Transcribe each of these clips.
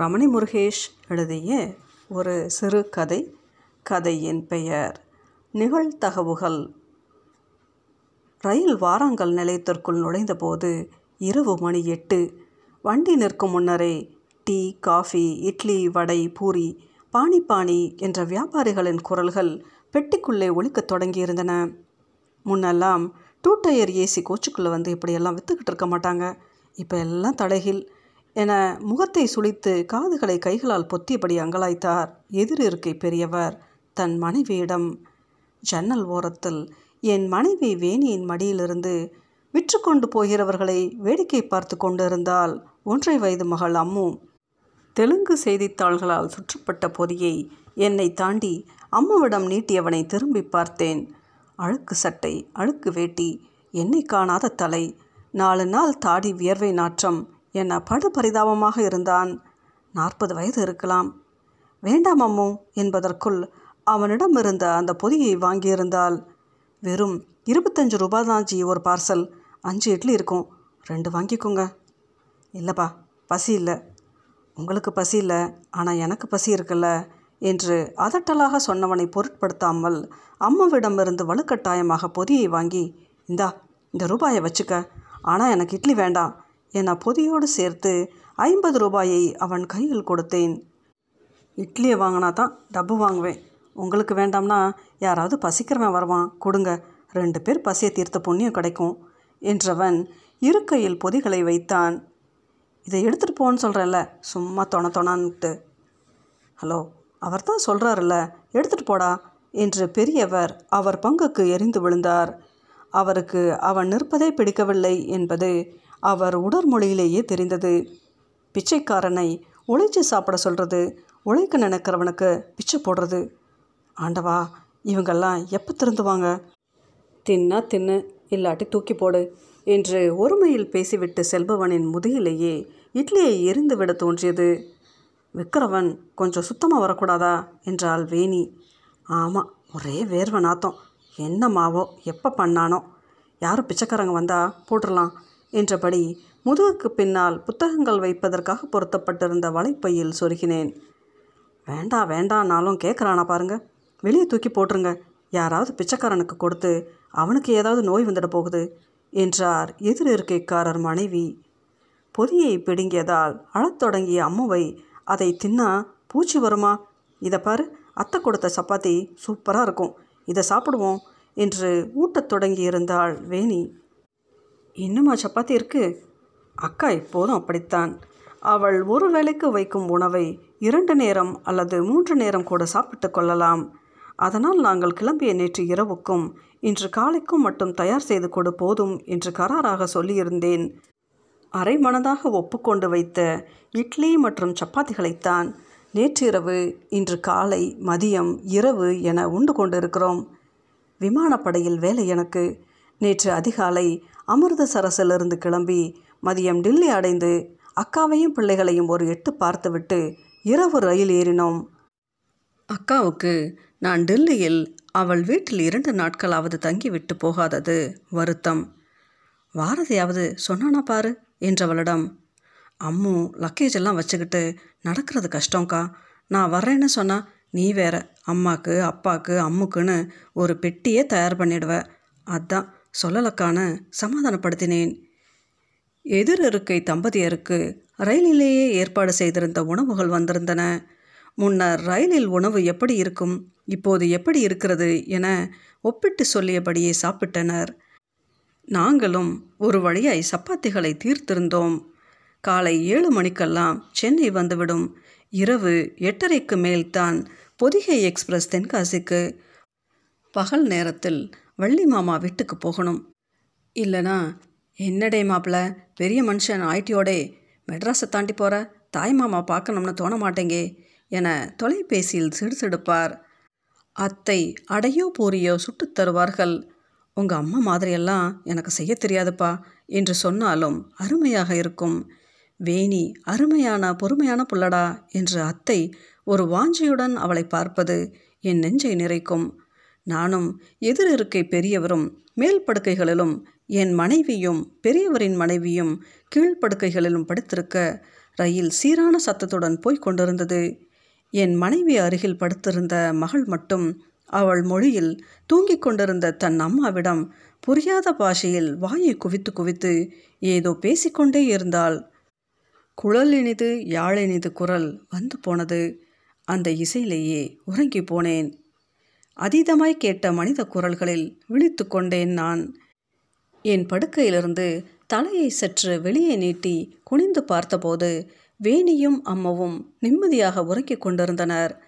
ரமணி முருகேஷ் எழுதிய ஒரு சிறு கதை. கதையின் பெயர் நிகழ்தகவுகள். ரயில் வாராங்கல் நிலையத்திற்குள் நுழைந்தபோது இரவு மணி எட்டு. வண்டி நிற்கும் முன்னரே டீ காஃபி இட்லி வடை பூரி பானி பானி என்ற வியாபாரிகளின் குரல்கள் பெட்டிக்குள்ளே ஒழிக்கத் தொடங்கியிருந்தன. முன்னெல்லாம் டூ டயர் ஏசி கோச்சுக்குள்ளே வந்து இப்படியெல்லாம் விற்றுக்கிட்டு இருக்க மாட்டாங்க. இப்போ எல்லாம் தலைகில் என முகத்தை சுளித்து காதுகளை கைகளால் பொத்தியபடி அங்கலாய்த்தார். எதிர் இருக்கை பெரியவர் தன் மனைவியிடம் ஜன்னல் ஓரத்தில் என் மனைவி வேணியின் மடியிலிருந்து விற்று கொண்டு போகிறவர்களை வேடிக்கை பார்த்து கொண்டிருந்தால் ஒன்றை வயது மகள் அம்மு. தெலுங்கு செய்தித்தாள்களால் சுற்றப்பட்ட பொதியை என்னை தாண்டி அம்முவிடம் நீட்டியவனை திரும்பி பார்த்தேன். அழுக்கு சட்டை அழுக்கு வேட்டி என்னை காணாத தலை நாலு நாள் தாடி வியர்வை நாற்றம் என படு பரிதாபமாக இருந்தான். நாற்பது வயது இருக்கலாம். வேண்டாம் அம்மு என்பதற்குள் அவனிடம் இருந்த அந்த பொதியை வாங்கியிருந்தால் வெறும் இருபத்தஞ்சு ரூபாய் தான் ஜி ஒரு பார்சல். அஞ்சு இட்லி இருக்கும். ரெண்டு வாங்கிக்கோங்க. இல்லைப்பா பசி இல்லை. உங்களுக்கு பசி இல்லை ஆனால் எனக்கு பசி இருக்குல்ல என்று அதட்டலாக சொன்னவனை பொருட்படுத்தாமல் அம்மாவிடமிருந்து வலுக்கட்டாயமாக பொதியை வாங்கி இந்தா இந்த ரூபாயை வச்சுக்க. ஆனால் எனக்கு இட்லி வேண்டாம். என பொதியோடு சேர்த்து ஐம்பது ரூபாயை அவன் கையில் கொடுத்தேன். இட்லியை வாங்கினா தான் டப்பு வாங்குவேன். உங்களுக்கு வேண்டாம்னா யாராவது பசிக்கிறவன் வருவான். கொடுங்க. ரெண்டு பேர் பசியை தீர்த்த புண்ணியம் கிடைக்கும் என்றவன் இருக்கையில் பொதிகளை வைத்தான். இதை எடுத்துகிட்டு போன்னு சொல்கிறேன்ல சும்மா தொண தொணான்ட்டு. ஹலோ அவர் தான் சொல்கிறாருல்ல எடுத்துகிட்டு போடா என்று பெரியவர் அவர் பங்குக்கு எரிந்து விழுந்தார். அவருக்கு அவன் நிற்பதே பிடிக்கவில்லை என்பது அவர் உடற்மொழியிலேயே தெரிந்தது. பிச்சைக்காரனை உழைச்சி சாப்பிட சொல்கிறது உழைக்க நினைக்கிறவனுக்கு பிச்சை போடுறது. ஆண்டவா இவங்கெல்லாம் எப்போ திருந்துவாங்க? தின்னா தின்னு இல்லாட்டி தூக்கி போடு என்று ஒருமையில் பேசிவிட்டு செல்பவனின் முதுகிலேயே இட்லியை எரிந்து விட தோன்றியது. விக்கிரவன் கொஞ்சம் சுத்தமாக வரக்கூடாதா? என்றாள் வேணி. ஆமாம் ஒரே வேர்வை நாத்தம். என்ன மாவோ எப்போ பண்ணானோ? யாரும் பிச்சைக்காரங்க வந்தால் போட்டுடலாம் என்றபடி முதுகுக்கு பின்னால் புத்தகங்கள் வைப்பதற்காக பொருத்தப்பட்டிருந்த வலைப்பையில் சொருகினேன். வேண்டாம் வேண்டான்னாலும் கேட்குறானா பாருங்க. வெளியே தூக்கி போட்டுருங்க. யாராவது பிச்சைக்காரனுக்கு கொடுத்து அவனுக்கு ஏதாவது நோய் வந்துட போகுது என்றார் எதிர் இருக்கைக்காரர் மனைவி. பொதியை பிடுங்கியதால் அழத் தொடங்கிய அம்முவை அதை தின்னா பூச்சி வருமா? இதை பாரு அத்தை கொடுத்த சப்பாத்தி சூப்பராக இருக்கும். இதை சாப்பிடுவோம் என்று ஊட்டத் தொடங்கியிருந்தாள் வேணி. இன்னுமா சப்பாத்தி இருக்கு? அக்கா எப்போதும் அப்படித்தான். அவள் ஒரு வேளைக்கு வைக்கும் உணவை இரண்டு நேரம் அல்லது மூன்று நேரம் கூட சாப்பிட்டு கொள்ளலாம். அதனால் நாங்கள் கிளம்பிய நேற்று இரவுக்கும் இன்று காலைக்கும் மட்டும் தயார் செய்து கொடு போதும் என்று கராராக சொல்லியிருந்தேன். அரை மனதாக ஒப்புக்கொண்டு வைத்த இட்லி மற்றும் சப்பாத்திகளைத்தான் நேற்றிரவு இன்று காலை மதியம் இரவு என உண்டு கொண்டிருக்கிறோம். விமானப்படையில் வேலை எனக்கு. நேற்று அதிகாலை அமிர்தசரஸிலிருந்து கிளம்பி மதியம் டில்லி அடைந்து அக்காவையும் பிள்ளைகளையும் ஒரு எட்டு பார்த்துவிட்டு இரவு ரயில் ஏறினோம். அக்காவுக்கு நான் டெல்லியில் அவள் வீட்டில் இரண்டு நாட்களாவது தங்கிவிட்டு போகாதது வருத்தம். வாரதையாவது சொன்னானா பாரு என்றவளிடம். அம்மு லக்கேஜ் எல்லாம் வச்சுக்கிட்டு நடக்கிறது கஷ்டம்க்கா. நான் வர்றேன்னு சொன்னால் நீ வேற அம்மாக்கு அப்பாக்கு அம்முக்குன்னு ஒரு பெட்டியே தயார் பண்ணிடுவ. அதான் சொல்லலக்கான சமாதானப்படுத்தினேன். எதிர் இருக்கை தம்பதியருக்கு ரயிலிலேயே ஏற்பாடு செய்திருந்த உணவுகள் வந்திருந்தன. முன்னர் ரயிலில் உணவு எப்படி இருக்கும் இப்போது எப்படி இருக்கிறது என ஒப்பிட்டு சொல்லியபடியே சாப்பிட்டனர். நாங்களும் ஒரு வழியாய் சப்பாத்திகளை தீர்த்திருந்தோம். காலை ஏழு மணிக்கெல்லாம் சென்னை வந்துவிடும். இரவு எட்டரைக்கு மேல்தான் பொதிகை எக்ஸ்பிரஸ் தென்காசிக்கு. பகல் நேரத்தில் வள்ளி மாமா வீட்டுக்கு போகணும். இல்லைனா என்னடே மாப்பிள்ள பெரிய மனுஷன் ஆயிட்டியோடே மெட்ராஸை தாண்டி போகிற தாய் மாமா பார்க்கணும்னு தோண மாட்டேங்கே என தொலைபேசியில் சிடுசிடுப்பார். அத்தை அடையோ பூரியோ சுட்டுத் தருவார்கள். உங்கள் அம்மா மாதிரியெல்லாம் எனக்கு செய்ய தெரியாதுப்பா என்று சொன்னாலும் அருமையாக இருக்கும். வேணி அருமையான பொறுமையான புள்ளடா என்று அத்தை ஒரு வாஞ்சியுடன் அவளை பார்ப்பது என் நெஞ்சை நிறைக்கும். நானும் எதிர் இருக்கை பெரியவரும் மேல் படுக்கைகளிலும் என் மனைவியும் பெரியவரின் மனைவியும் கீழ்ப்படுக்கைகளிலும் படுத்திருக்க ரயில் சீரான சத்தத்துடன் போய்க் கொண்டிருந்தது. என் மனைவி அருகில் படுத்திருந்த மகள் மட்டும் அவள் மொழியில் தூங்கிக் கொண்டிருந்த தன் அம்மாவிடம் புரியாத பாஷையில் வாயை குவித்து குவித்து ஏதோ பேசிக்கொண்டே இருந்தாள். குழல் இனிது யாழினிது குரல் வந்து போனது. அந்த இசையிலேயே உறங்கி போனேன். அதீதமாய் கேட்ட மனித குரல்களில் விழித்து கொண்டேன் நான். என் படுக்கையிலிருந்து தலையை சற்று வெளியே நீட்டி குனிந்து பார்த்தபோது வேணியும் அம்மாவும் நிம்மதியாக உறக்கிக் கொண்டிருந்தனர்.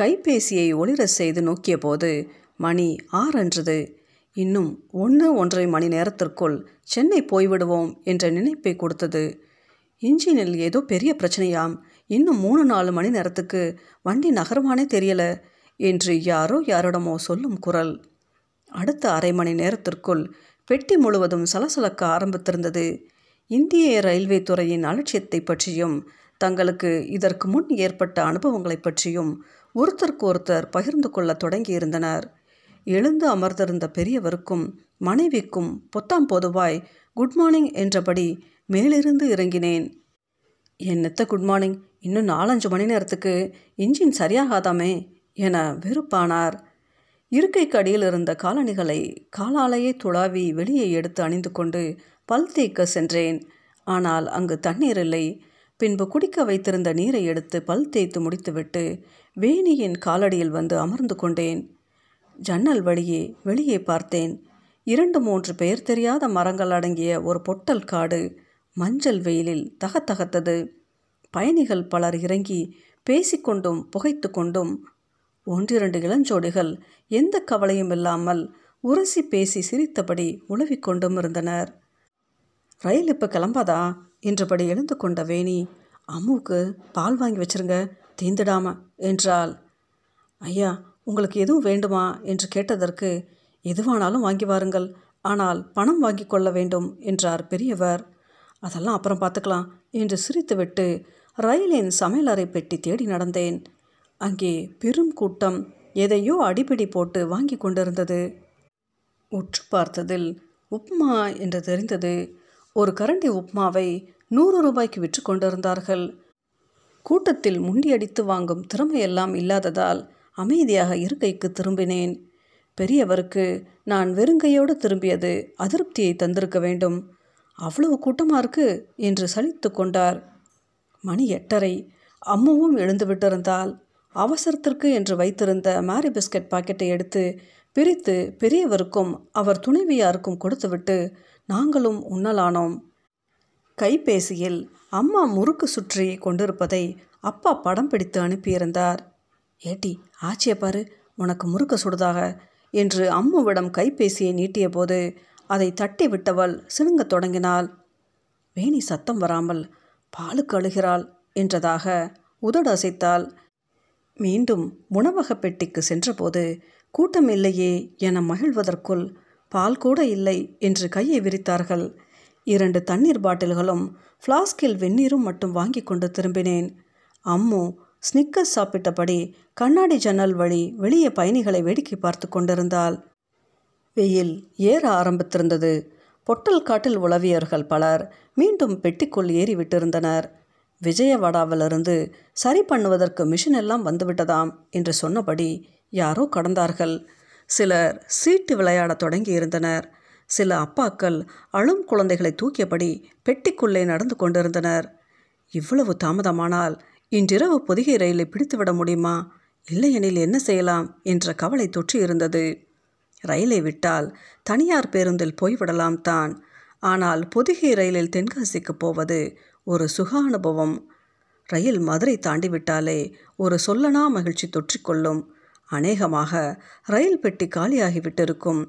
கைபேசியை ஒளிர செய்து நோக்கியபோது மணி ஆறன்றது இன்னும் ஒன்று ஒன்றரை மணி நேரத்திற்குள் சென்னை போய்விடுவோம் என்ற நினைப்பை கொடுத்தது. இன்ஜினில் ஏதோ பெரிய பிரச்சனையாம். இன்னும் மூணு நாலு மணி நேரத்துக்கு வண்டி நகரமானே தெரியலை. என்று யாரோ யாரிடமோ சொல்லும் குரல். அடுத்த அரை மணி நேரத்திற்குள் பெட்டி முழுவதும் சலசலக்க ஆரம்பித்திருந்தது. இந்திய ரயில்வே துறையின் அலட்சியத்தை பற்றியும் தங்களுக்கு இதற்கு முன் ஏற்பட்ட அனுபவங்களை பற்றியும் ஒருத்தருக்கு ஒருத்தர் பகிர்ந்து கொள்ள தொடங்கியிருந்தனர். எழுந்து அமர்ந்திருந்த பெரியவருக்கும் மனைவிக்கும் பொத்தாம் பொதுவாய் குட் மார்னிங் என்றபடி மேலிருந்து இறங்கினேன். என்னத்த குட் மார்னிங்? இன்னும் நாலஞ்சு மணி நேரத்துக்கு இன்ஜின் சரியாகாதாமே? என வெறுப்பானார். இருக்கைக்கு அடியில் இருந்த காலணிகளை காலாலேயே துளாவி வெளியே எடுத்து அணிந்து கொண்டு பல் தேய்க்க சென்றேன். ஆனால் அங்கு தண்ணீர் இல்லை. பின்பு குடிக்க வைத்திருந்த நீரை எடுத்து பல் தேய்த்து முடித்துவிட்டு வேணியின் காலடியில் வந்து அமர்ந்து கொண்டேன். ஜன்னல் வழியே வெளியே பார்த்தேன். இரண்டு மூன்று பெயர் தெரியாத மரங்கள் அடங்கிய ஒரு பொட்டல் காடு மஞ்சள் வெயிலில் தகத்தகத்தது. பயணிகள் பலர் இறங்கி பேசிக்கொண்டும் புகைத்து கொண்டும் ஒன்றிரண்டு இளஞ்சோடிகள் எந்த கவலையும் இல்லாமல் உரசி பேசி சிரித்தபடி உழவிக் கொண்டும் இருந்தனர். ரயில் இப்போ கிளம்பாதா? என்றபடி எழுந்து கொண்ட வேணி அம்முவுக்கு பால் வாங்கி வச்சிருங்க தீந்துடாம என்றாள். ஐயா உங்களுக்கு எதுவும் வேண்டுமா? என்று கேட்டதற்கு எதுவானாலும் வாங்கி வாருங்கள் ஆனால் பணம் வாங்கி கொள்ள வேண்டும் என்றார் பெரியவர். அதெல்லாம் அப்புறம் பார்த்துக்கலாம் என்று சிரித்துவிட்டு ரயிலின் சமையலறை பெட்டி தேடி நடந்தேன். அங்கே பெரும் கூட்டம் எதையோ அடிப்பிடி போட்டு வாங்கி கொண்டிருந்தது. உற்று பார்த்ததில் உப்மா என்று தெரிந்தது. ஒரு கரண்டி உப்மாவை நூறு ரூபாய்க்கு விற்று கொண்டிருந்தார்கள். கூட்டத்தில் முண்டியடித்து வாங்கும் திறமையெல்லாம் இல்லாததால் அமைதியாக இருக்கைக்கு திரும்பினேன். பெரியவருக்கு நான் வெறுங்கையோடு திரும்பியது அதிருப்தியை தந்திருக்க வேண்டும். அவ்வளவு கூட்டமாக இருக்கு? என்று சலித்து கொண்டார். மணி எட்டரை. அம்முவும் எழுந்து விட்டிருந்தால் அவசரத்திற்கு என்று வைத்திருந்த மேரி பிஸ்கட் பாக்கெட்டை எடுத்து பிரித்து பெரியவருக்கும் அவர் துணைவியாருக்கும் கொடுத்துவிட்டு நாங்களும் உண்ணலானோம். கைபேசியில் அம்மா முறுக்கு சுற்றி கொண்டிருப்பதை அப்பா படம் பிடித்து அனுப்பியிருந்தார். ஏட்டி ஆச்சிய பாரு உனக்கு முறுக்க சுடுதாக என்று அம்முவிடம் கைபேசியை நீட்டிய போது அதை தட்டி விட்டவள் சிணுங்கத் தொடங்கினாள். வேணி சத்தம் வராமல் பாலுக்கு அழுகிறாள் என்றதாக உதடு அசைத்தாள். மீண்டும் உணவக பெட்டிக்கு சென்றபோது கூட்டம் இல்லையே என மகிழ்வதற்குள் பால் கூட இல்லை என்று கையை விரித்தார்கள். இரண்டு தண்ணீர் பாட்டில்களும் ஃப்ளாஸ்கில் வெந்நீரும் மட்டும் வாங்கி கொண்டு திரும்பினேன். அம்மு ஸ்னிக்கர் சாப்பிட்டபடி கண்ணாடி ஜன்னல் வழி வெளியே பயணிகளை வேடிக்கை பார்த்து கொண்டிருந்தாள். வெயில் ஏற ஆரம்பித்திருந்தது. பொட்டல் காட்டில் உளவியர்கள் பலர் மீண்டும் பெட்டிக்குள் ஏறிவிட்டிருந்தனர். விஜயவாடாவிலிருந்து சரி பண்ணுவதற்கு மிஷின் எல்லாம் வந்துவிட்டதாம் என்று சொன்னபடி யாரோ கடந்தார்கள். சிலர் சீட்டு விளையாடத் தொடங்கி இருந்தனர் சில அப்பாக்கள் அழும் குழந்தைகளை தூக்கியபடி பெட்டிக்குள்ளே நடந்து கொண்டிருந்தனர். இவ்வளவு தாமதமானால் இன்றிரவு பொதிகை ரயிலை பிடித்துவிட முடியுமா? இல்லையெனில் என்ன செய்யலாம்? என்ற கவலை தொற்றி இருந்தது ரயிலை விட்டால் தனியார் பேருந்தில் போய்விடலாம் தான். ஆனால் பொதிகை ரயிலில் தென்காசிக்கு போவது ஒரு சுக அனுபவம் ரயில் மதுரை தாண்டி விட்டாலே ஒரு சொல்லனா மகிழ்ச்சி தொற்றிக்கொள்ளும். அநேகமாக ரயில் பெட்டி காலியாகிவிட்டிருக்கும்.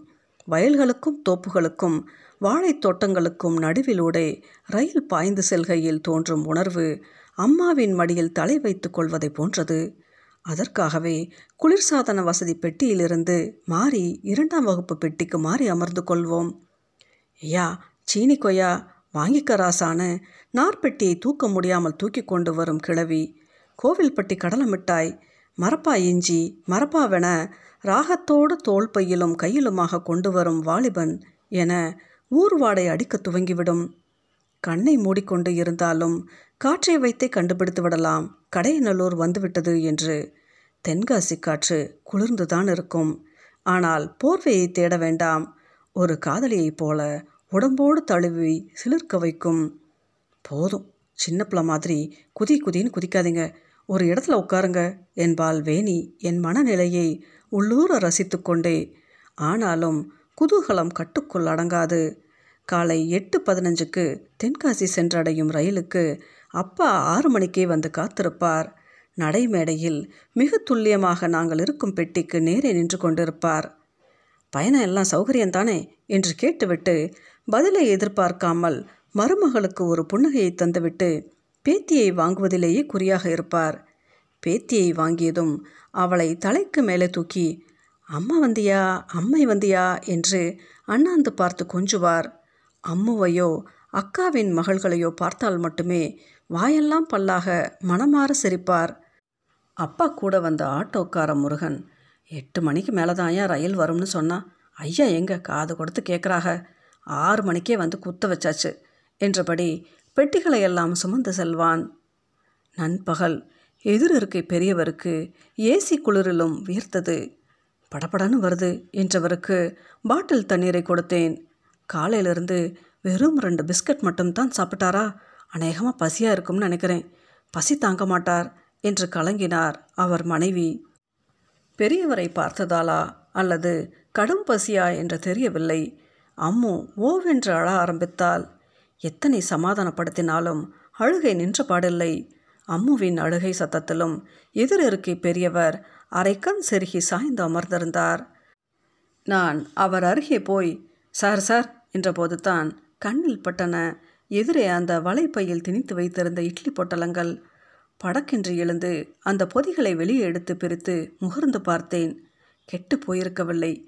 வயல்களுக்கும் தோப்புகளுக்கும் வாழைத் தோட்டங்களுக்கும் நடுவிலூடே ரயில் பாய்ந்து செல்கையில் தோன்றும் உணர்வு அம்மாவின் மடியில் தலை வைத்து கொள்வதை போன்றது. அதற்காகவே குளிர்சாதன வசதி பெட்டியிலிருந்து மாறி இரண்டாம் வகுப்பு பெட்டிக்கு மாறி அமர்ந்து கொள்வோம். ஐயா சீனி கொய்யா வாங்கிக்கராசான நார்பெட்டியை தூக்க முடியாமல் தூக்கி கொண்டு வரும் கிழவி. கோவில்பட்டி கடலை மிட்டாய் மரப்பா இஞ்சி மரப்பாவென ராகத்தோடு தோல் பையிலும் கையிலுமாக கொண்டு வரும் வாலிபன் என ஊர்வாடை அடிக்க துவங்கிவிடும். கண்ணை மூடிக்கொண்டு இருந்தாலும் காற்றை வைத்தே கண்டுபிடித்து விடலாம். கடையநல்லூர் வந்துவிட்டது என்று தென்காசி காற்று குளிர்ந்துதான் இருக்கும். ஆனால் போர்வையை தேட வேண்டாம். ஒரு காதலியைப் போல உடம்போடு தழுவி சிலிர்க்க வைக்கும். போதும். சின்ன பிள்ளை மாதிரி குதி குதின்னு குதிக்காதீங்க. ஒரு இடத்துல உட்காருங்க. என்பாள் வேணி என் மனநிலையை உள்ளூர ரசித்து கொண்டே. ஆனாலும் குதூகலம் கட்டுக்குள் அடங்காது. காலை எட்டு பதினஞ்சுக்கு தென்காசி சென்றடையும் ரயிலுக்கு அப்பா ஆறு மணிக்கே வந்து காத்திருப்பார். நடைமேடையில் மிக துல்லியமாக நாங்கள் இருக்கும் பெட்டிக்கு நேரே நின்று கொண்டிருப்பார். பயணம் எல்லாம் சௌகரியம்தானே? என்று கேட்டுவிட்டு பதிலை எதிர்பார்க்காமல் மருமகளுக்கு ஒரு புன்னகையை தந்துவிட்டு பேத்தியை வாங்குவதிலேயே குறியாக இருப்பார். பேத்தியை வாங்கியதும் அவளை தலைக்கு மேலே தூக்கி அம்மா வந்தியா அம்மை வந்தியா? என்று அண்ணாந்து பார்த்து கொஞ்சுவார். அம்முவையோ அக்காவின் மகள்களையோ பார்த்தால் மட்டுமே வாயெல்லாம் பல்லாக மனமாற சிரிப்பார். அப்பா கூட வந்த ஆட்டோக்கார முருகன் எட்டு மணிக்கு மேலே தான் ஐயா ரயில் வரும்னு சொன்னா ஐயா எங்க? காது கொடுத்து கேட்குறாக ஆறு மணிக்கே வந்து குத்த வச்சாச்சு என்றபடி பெட்டிகளை எல்லாம் சுமந்து செல்வான். நண்பகல் எதிர் இருக்கை பெரியவருக்கு ஏசி குளிரிலும் வியர்த்தது. படபடன்னு வருது என்றவருக்கு பாட்டில் தண்ணீரை கொடுத்தேன். காலையிலிருந்து வெறும் ரெண்டு பிஸ்கட் மட்டும்தான் சாப்பிட்டாரா? அநேகமாக பசியாக இருக்கும்னு நினைக்கிறேன். பசி தாங்க மாட்டார் என்று கலங்கினார் அவர் மனைவி. பெரியவரை பார்த்ததாலா அல்லது கடும் பசியா என்று தெரியவில்லை. அம்மு ஓவென்று அழ ஆரம்பித்தால் எத்தனை சமாதானப்படுத்தினாலும் அழுகை நின்ற பாடில்லை. அம்முவின் அழுகை சத்தத்திலும் எதிர் இருக்கை பெரியவர் அரைக்கண் செருகி சாய்ந்து அமர்ந்திருந்தார். நான் அவர் அருகே போய் சார் சார் என்றபோது தான் கண்ணில் பட்டன எதிரே அந்த வலைப்பையில் திணித்து வைத்திருந்த இட்லி பொட்டலங்கள். படக்கென்று எழுந்து அந்த பொதிகளை வெளியே எடுத்து பிரித்து முகர்ந்து பார்த்தேன். கெட்டு போயிருக்கவில்லை.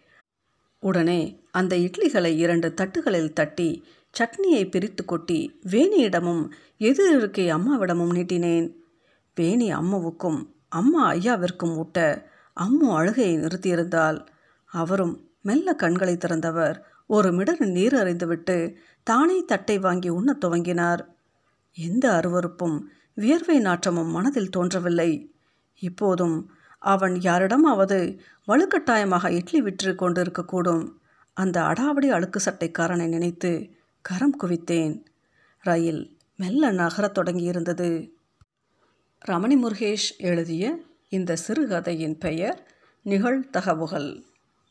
உடனே அந்த இட்லிகளை இரண்டு தட்டுகளில் தட்டி சட்னியை பிரித்து கொட்டி வேணியிடமும் எதிர் இருக்கை அம்மாவிடமும் நீட்டினேன். வேணி அம்மாவுக்கும் அம்மா ஐயாவிற்கும் ஊட்ட அம்மு அழுகையை நிறுத்தியிருந்தால் அவரும் மெல்ல கண்களை திறந்தவர். ஒரு மிடர் நீர் அறிந்துவிட்டு தானே தட்டை வாங்கி உண்ணத் துவங்கினார். எந்த அருவறுப்பும் வியர்வை நாற்றமும் மனதில் தோன்றவில்லை. இப்போதும் அவன் யாரிடமாவது வலுக்கட்டாயமாக இட்லி விற்று கொண்டிருக்கக்கூடும் அந்த அடாவடி அழுக்கு சட்டைக்காரனை நினைத்து கரம் குவித்தேன். ரயில் மெல்ல நகரத் தொடங்கியிருந்தது. ரமணி முருகேஷ் எழுதிய இந்த சிறுகதையின் பெயர் நிகழ்தகவுகள்.